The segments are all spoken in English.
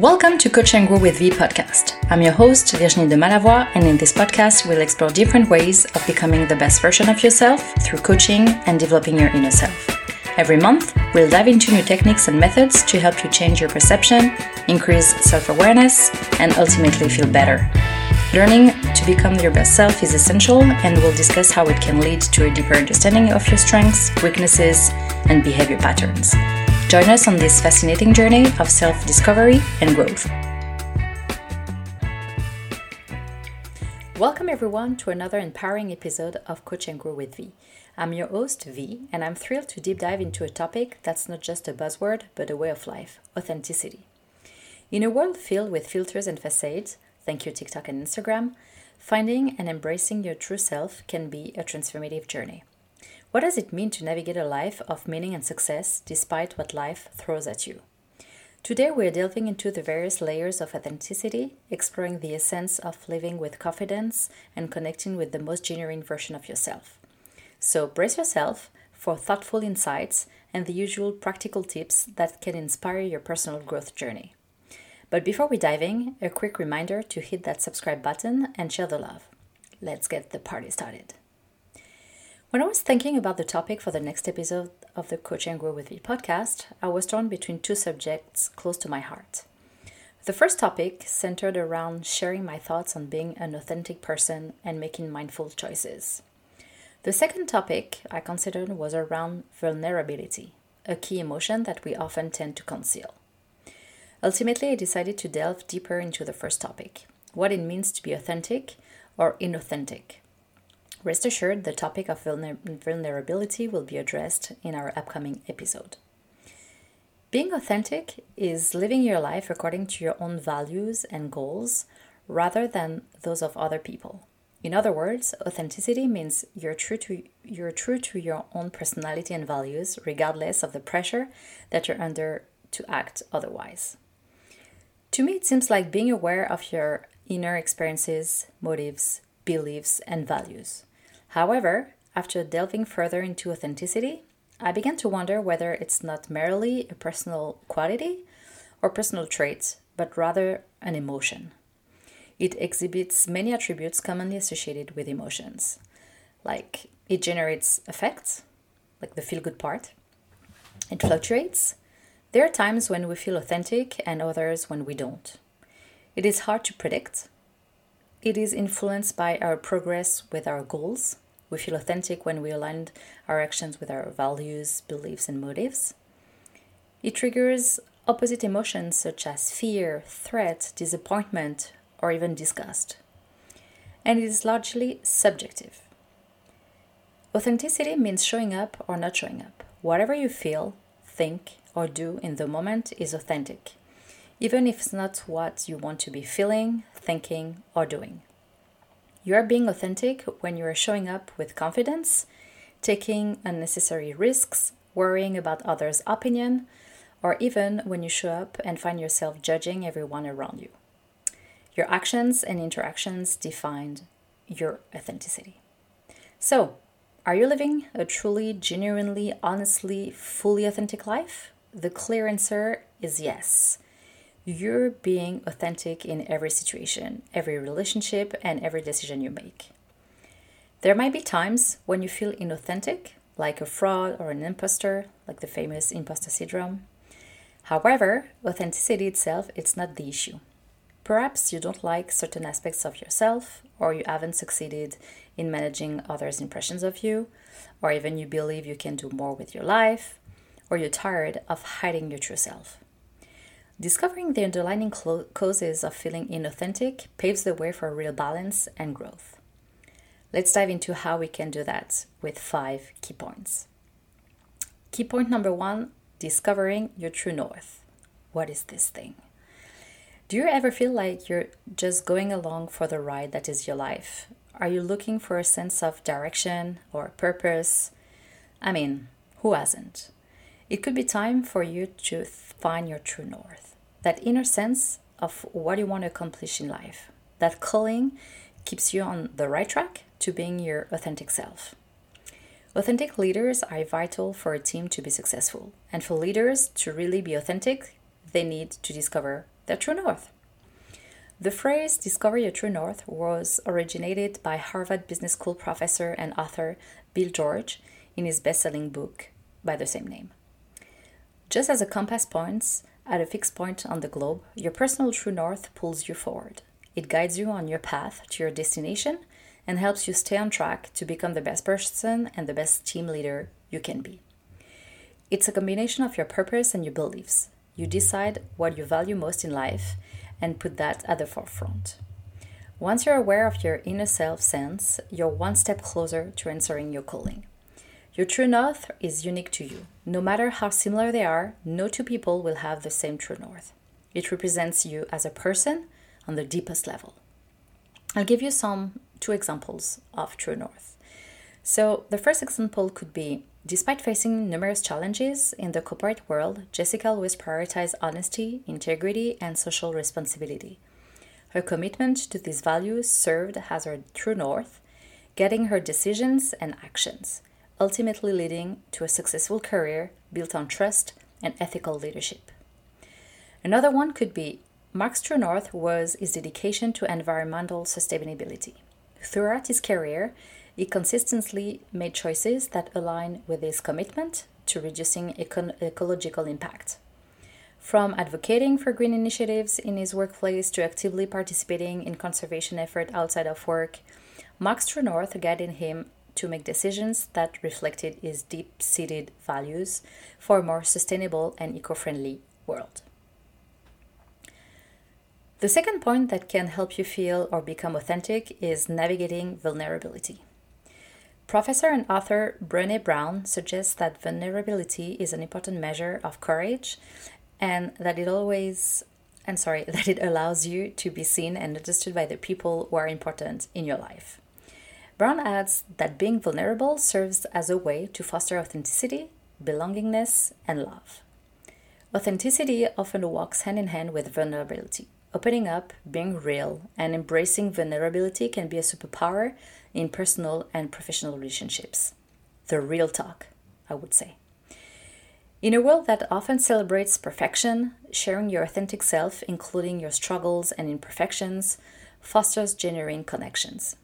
Welcome to Coach and Grow with V podcast. I'm your host, Virginie de Malavoie, and in this podcast, we'll explore different ways of becoming the best version of yourself through coaching and developing your inner self. Every month, we'll dive into new techniques and methods to help you change your perception, increase self awareness, and ultimately feel better. Learning to become your best self is essential, and we'll discuss how it can lead to a deeper understanding of your strengths, weaknesses, and behavior patterns. Join us on this fascinating journey of self discovery and growth. Welcome, everyone, to another empowering episode of Coach and Grow with V. I'm your host, V, and I'm thrilled to deep dive into a topic that's not just a buzzword, but a way of life authenticity. In a world filled with filters and facades, thank you, TikTok and Instagram, finding and embracing your true self can be a transformative journey. What does it mean to navigate a life of meaning and success despite what life throws at you? Today, we're delving into the various layers of authenticity, exploring the essence of living with confidence and connecting with the most genuine version of yourself. So, brace yourself for thoughtful insights and the usual practical tips that can inspire your personal growth journey. But before we dive in, a quick reminder to hit that subscribe button and share the love. Let's get the party started. When I was thinking about the topic for the next episode of the Coach and Grow with V podcast, I was torn between two subjects close to my heart. The first topic centered around sharing my thoughts on being an authentic person and making mindful choices. The second topic I considered was around vulnerability, a key emotion that we often tend to conceal. Ultimately, I decided to delve deeper into the first topic what it means to be authentic or inauthentic. Rest assured, the topic of vulnerability will be addressed in our upcoming episode. Being authentic is living your life according to your own values and goals rather than those of other people. In other words, authenticity means you're true to you're true to your own personality and values regardless of the pressure that you're under to act otherwise. To me, it seems like being aware of your inner experiences, motives, beliefs, and values. However, after delving further into authenticity, I began to wonder whether it's not merely a personal quality or personal trait, but rather an emotion. It exhibits many attributes commonly associated with emotions, like it generates effects, like the feel good part, it fluctuates. There are times when we feel authentic and others when we don't. It is hard to predict, it is influenced by our progress with our goals. We feel authentic when we align our actions with our values, beliefs, and motives. It triggers opposite emotions such as fear, threat, disappointment, or even disgust. And it is largely subjective. Authenticity means showing up or not showing up. Whatever you feel, think, or do in the moment is authentic even if it's not what you want to be feeling, thinking, or doing. You are being authentic when you are showing up with confidence, taking unnecessary risks, worrying about others' opinion, or even when you show up and find yourself judging everyone around you. Your actions and interactions define your authenticity. So, are you living a truly, genuinely, honestly, fully authentic life? The clear answer is yes you're being authentic in every situation, every relationship, and every decision you make. There might be times when you feel inauthentic, like a fraud or an imposter, like the famous imposter syndrome. However, authenticity itself it's not the issue. Perhaps you don't like certain aspects of yourself, or you haven't succeeded in managing others' impressions of you, or even you believe you can do more with your life, or you're tired of hiding your true self. Discovering the underlying causes of feeling inauthentic paves the way for real balance and growth. Let's dive into how we can do that with five key points. Key point number one discovering your true north. What is this thing? Do you ever feel like you're just going along for the ride that is your life? Are you looking for a sense of direction or purpose? I mean, who hasn't? It could be time for you to find your true north that inner sense of what you want to accomplish in life. That calling keeps you on the right track to being your authentic self. Authentic leaders are vital for a team to be successful. And for leaders to really be authentic, they need to discover their true north. The phrase discover your true north was originated by Harvard Business School professor and author Bill George in his best selling book by the same name. Just as a compass points at a fixed point on the globe, your personal true north pulls you forward. It guides you on your path to your destination and helps you stay on track to become the best person and the best team leader you can be. It's a combination of your purpose and your beliefs. You decide what you value most in life and put that at the forefront. Once you're aware of your inner self sense, you're one step closer to answering your calling. Your true north is unique to you. No matter how similar they are, no two people will have the same true north. It represents you as a person on the deepest level. I'll give you some two examples of true north. So, the first example could be Despite facing numerous challenges in the corporate world, Jessica always prioritized honesty, integrity, and social responsibility. Her commitment to these values served as her true north, guiding her decisions and actions, ultimately leading to a successful career built on trust and ethical leadership. Another one could be true north was his dedication to environmental sustainability. Throughout his career, he consistently made choices that align with his commitment to reducing eco- ecological impact. From advocating for green initiatives in his workplace to actively participating in conservation efforts outside of work, True North guided him to make decisions that reflected his deep seated values for a more sustainable and eco friendly world. The second point that can help you feel or become authentic is navigating vulnerability. Professor and author Brené Brown suggests that vulnerability is an important measure of courage and that it always and sorry that it allows you to be seen and understood by the people who are important in your life. Brown adds that being vulnerable serves as a way to foster authenticity, belongingness, and love. Authenticity often walks hand in hand with vulnerability. Opening up, being real, and embracing vulnerability can be a superpower in personal and professional relationships. The real talk, I would say. In a world that often celebrates perfection, sharing your authentic self, including your struggles and imperfections, fosters genuine connections.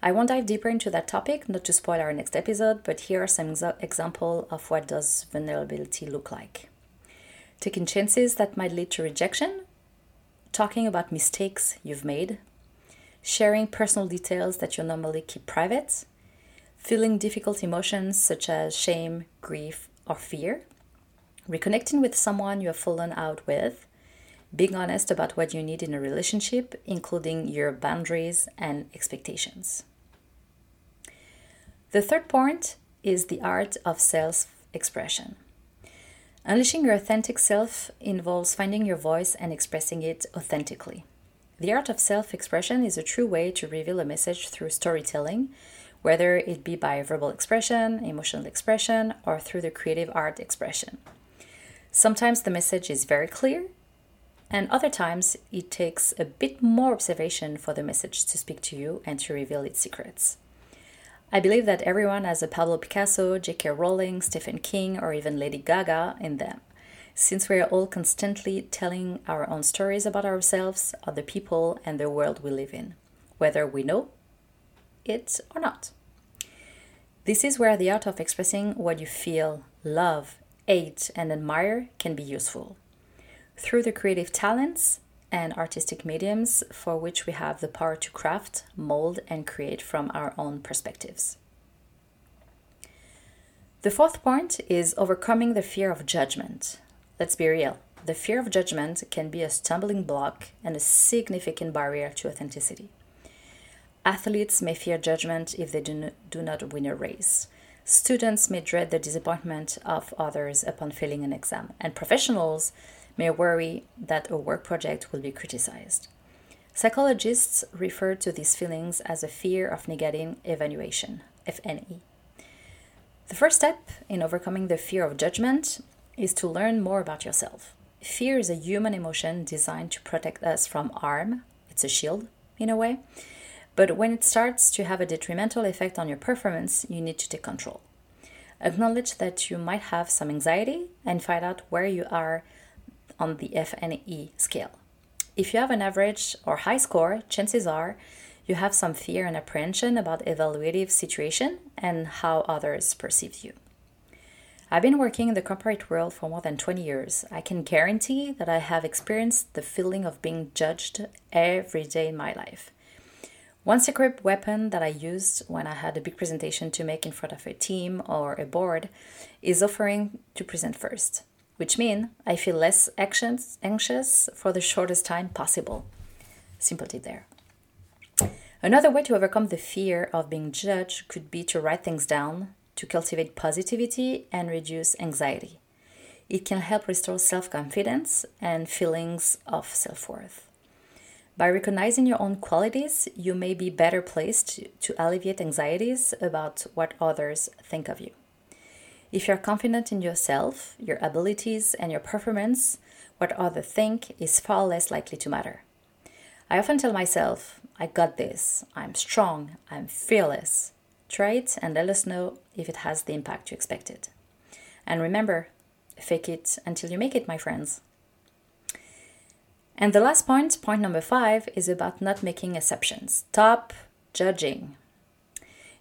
I won't dive deeper into that topic, not to spoil our next episode, but here are some exa- examples of what does vulnerability look like. Taking chances that might lead to rejection, talking about mistakes you've made, sharing personal details that you normally keep private, feeling difficult emotions such as shame, grief, or fear, reconnecting with someone you have fallen out with, being honest about what you need in a relationship, including your boundaries and expectations. The third point is the art of self expression. Unleashing your authentic self involves finding your voice and expressing it authentically. The art of self expression is a true way to reveal a message through storytelling, whether it be by verbal expression, emotional expression, or through the creative art expression. Sometimes the message is very clear, and other times it takes a bit more observation for the message to speak to you and to reveal its secrets. I believe that everyone has a Pablo Picasso, J.K. Rowling, Stephen King, or even Lady Gaga in them since we are all constantly telling our own stories about ourselves, other people, and the world we live in, whether we know it or not. This is where the art of expressing what you feel, love, hate, and admire can be useful. Through the creative talents and artistic mediums for which we have the power to craft, mold, and create from our own perspectives. The fourth point is overcoming the fear of judgment. Let's be real. The fear of judgment can be a stumbling block and a significant barrier to authenticity. Athletes may fear judgment if they do, do not win a race. Students may dread the disappointment of others upon failing an exam, and professionals may worry that a work project will be criticized. Psychologists refer to these feelings as a fear of negative evaluation, FNE. The first step in overcoming the fear of judgment is to learn more about yourself. Fear is a human emotion designed to protect us from harm. It's a shield, in a way. But when it starts to have a detrimental effect on your performance, you need to take control. Acknowledge that you might have some anxiety and find out where you are on the FNE scale. If you have an average or high score, chances are you have some fear and apprehension about evaluative situation and how others perceive you. I've been working in the corporate world for more than 20 years. I can guarantee that I have experienced the feeling of being judged every day in my life. One secret weapon that I used when I had a big presentation to make in front of a team or a board is offering to present first which means I feel less anxious for the shortest time possible. Simple tip there. Another way to overcome the fear of being judged could be to write things down, to cultivate positivity and reduce anxiety. It can help restore self confidence and feelings of self worth. By recognizing your own qualities, you may be better placed to alleviate anxieties about what others think of you. If you're confident in yourself, your abilities, and your performance, what others think is far less likely to matter. I often tell myself, I got this, I'm strong, I'm fearless. Try it and let us know if it has the impact you expected. And remember, fake it until you make it, my friends. And the last point, point number five, is about not making assumptions. Stop judging.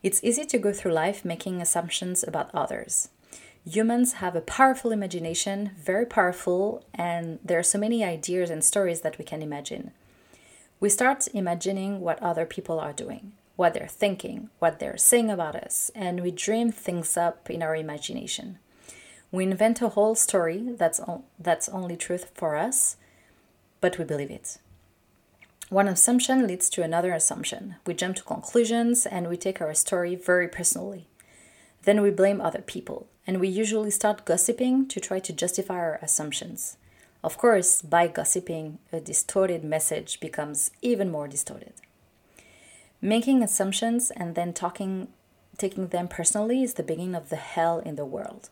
It's easy to go through life making assumptions about others humans have a powerful imagination, very powerful, and there are so many ideas and stories that we can imagine. We start imagining what other people are doing, what they're thinking, what they're saying about us, and we dream things up in our imagination. We invent a whole story that's, o- that's only truth for us, but we believe it. One assumption leads to another assumption. We jump to conclusions and we take our story very personally. Then we blame other people and we usually start gossiping to try to justify our assumptions. Of course, by gossiping, a distorted message becomes even more distorted. Making assumptions and then talking, taking them personally is the beginning of the hell in the world.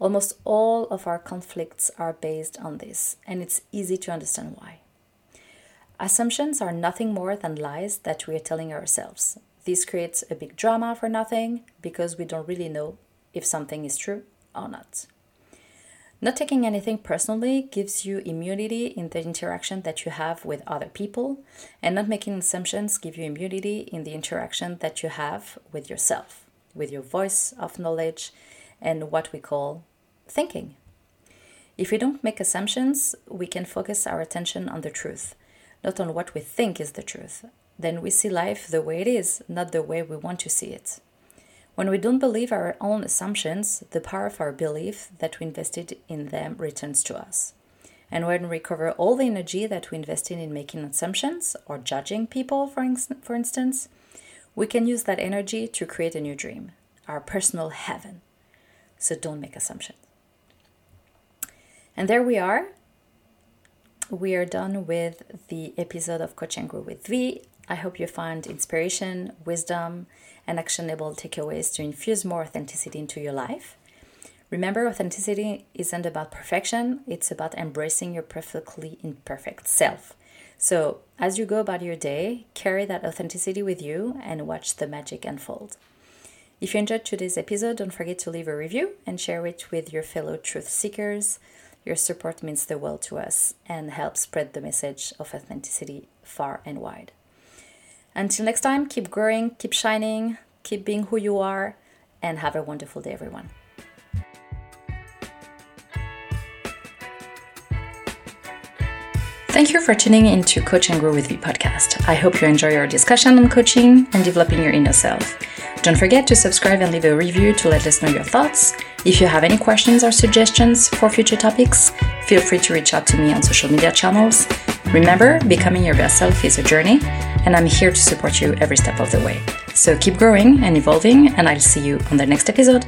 Almost all of our conflicts are based on this, and it's easy to understand why. Assumptions are nothing more than lies that we are telling ourselves. This creates a big drama for nothing because we don't really know if something is true or not. Not taking anything personally gives you immunity in the interaction that you have with other people, and not making assumptions give you immunity in the interaction that you have with yourself, with your voice of knowledge, and what we call thinking. If we don't make assumptions, we can focus our attention on the truth, not on what we think is the truth. Then we see life the way it is, not the way we want to see it. When we don't believe our own assumptions, the power of our belief that we invested in them returns to us. And when we recover all the energy that we invested in making assumptions or judging people, for, in- for instance, we can use that energy to create a new dream, our personal heaven. So don't make assumptions. And there we are. We are done with the episode of Coach and Grow with V. I hope you find inspiration, wisdom, and actionable takeaways to infuse more authenticity into your life. Remember, authenticity isn't about perfection, it's about embracing your perfectly imperfect self. So, as you go about your day, carry that authenticity with you and watch the magic unfold. If you enjoyed today's episode, don't forget to leave a review and share it with your fellow truth seekers. Your support means the world to us and helps spread the message of authenticity far and wide. Until next time, keep growing, keep shining, keep being who you are, and have a wonderful day, everyone. Thank you for tuning in to Coach and Grow with V podcast. I hope you enjoy our discussion on coaching and developing your inner self. Don't forget to subscribe and leave a review to let us know your thoughts. If you have any questions or suggestions for future topics, feel free to reach out to me on social media channels. Remember, becoming your best self is a journey, and I'm here to support you every step of the way. So keep growing and evolving, and I'll see you on the next episode.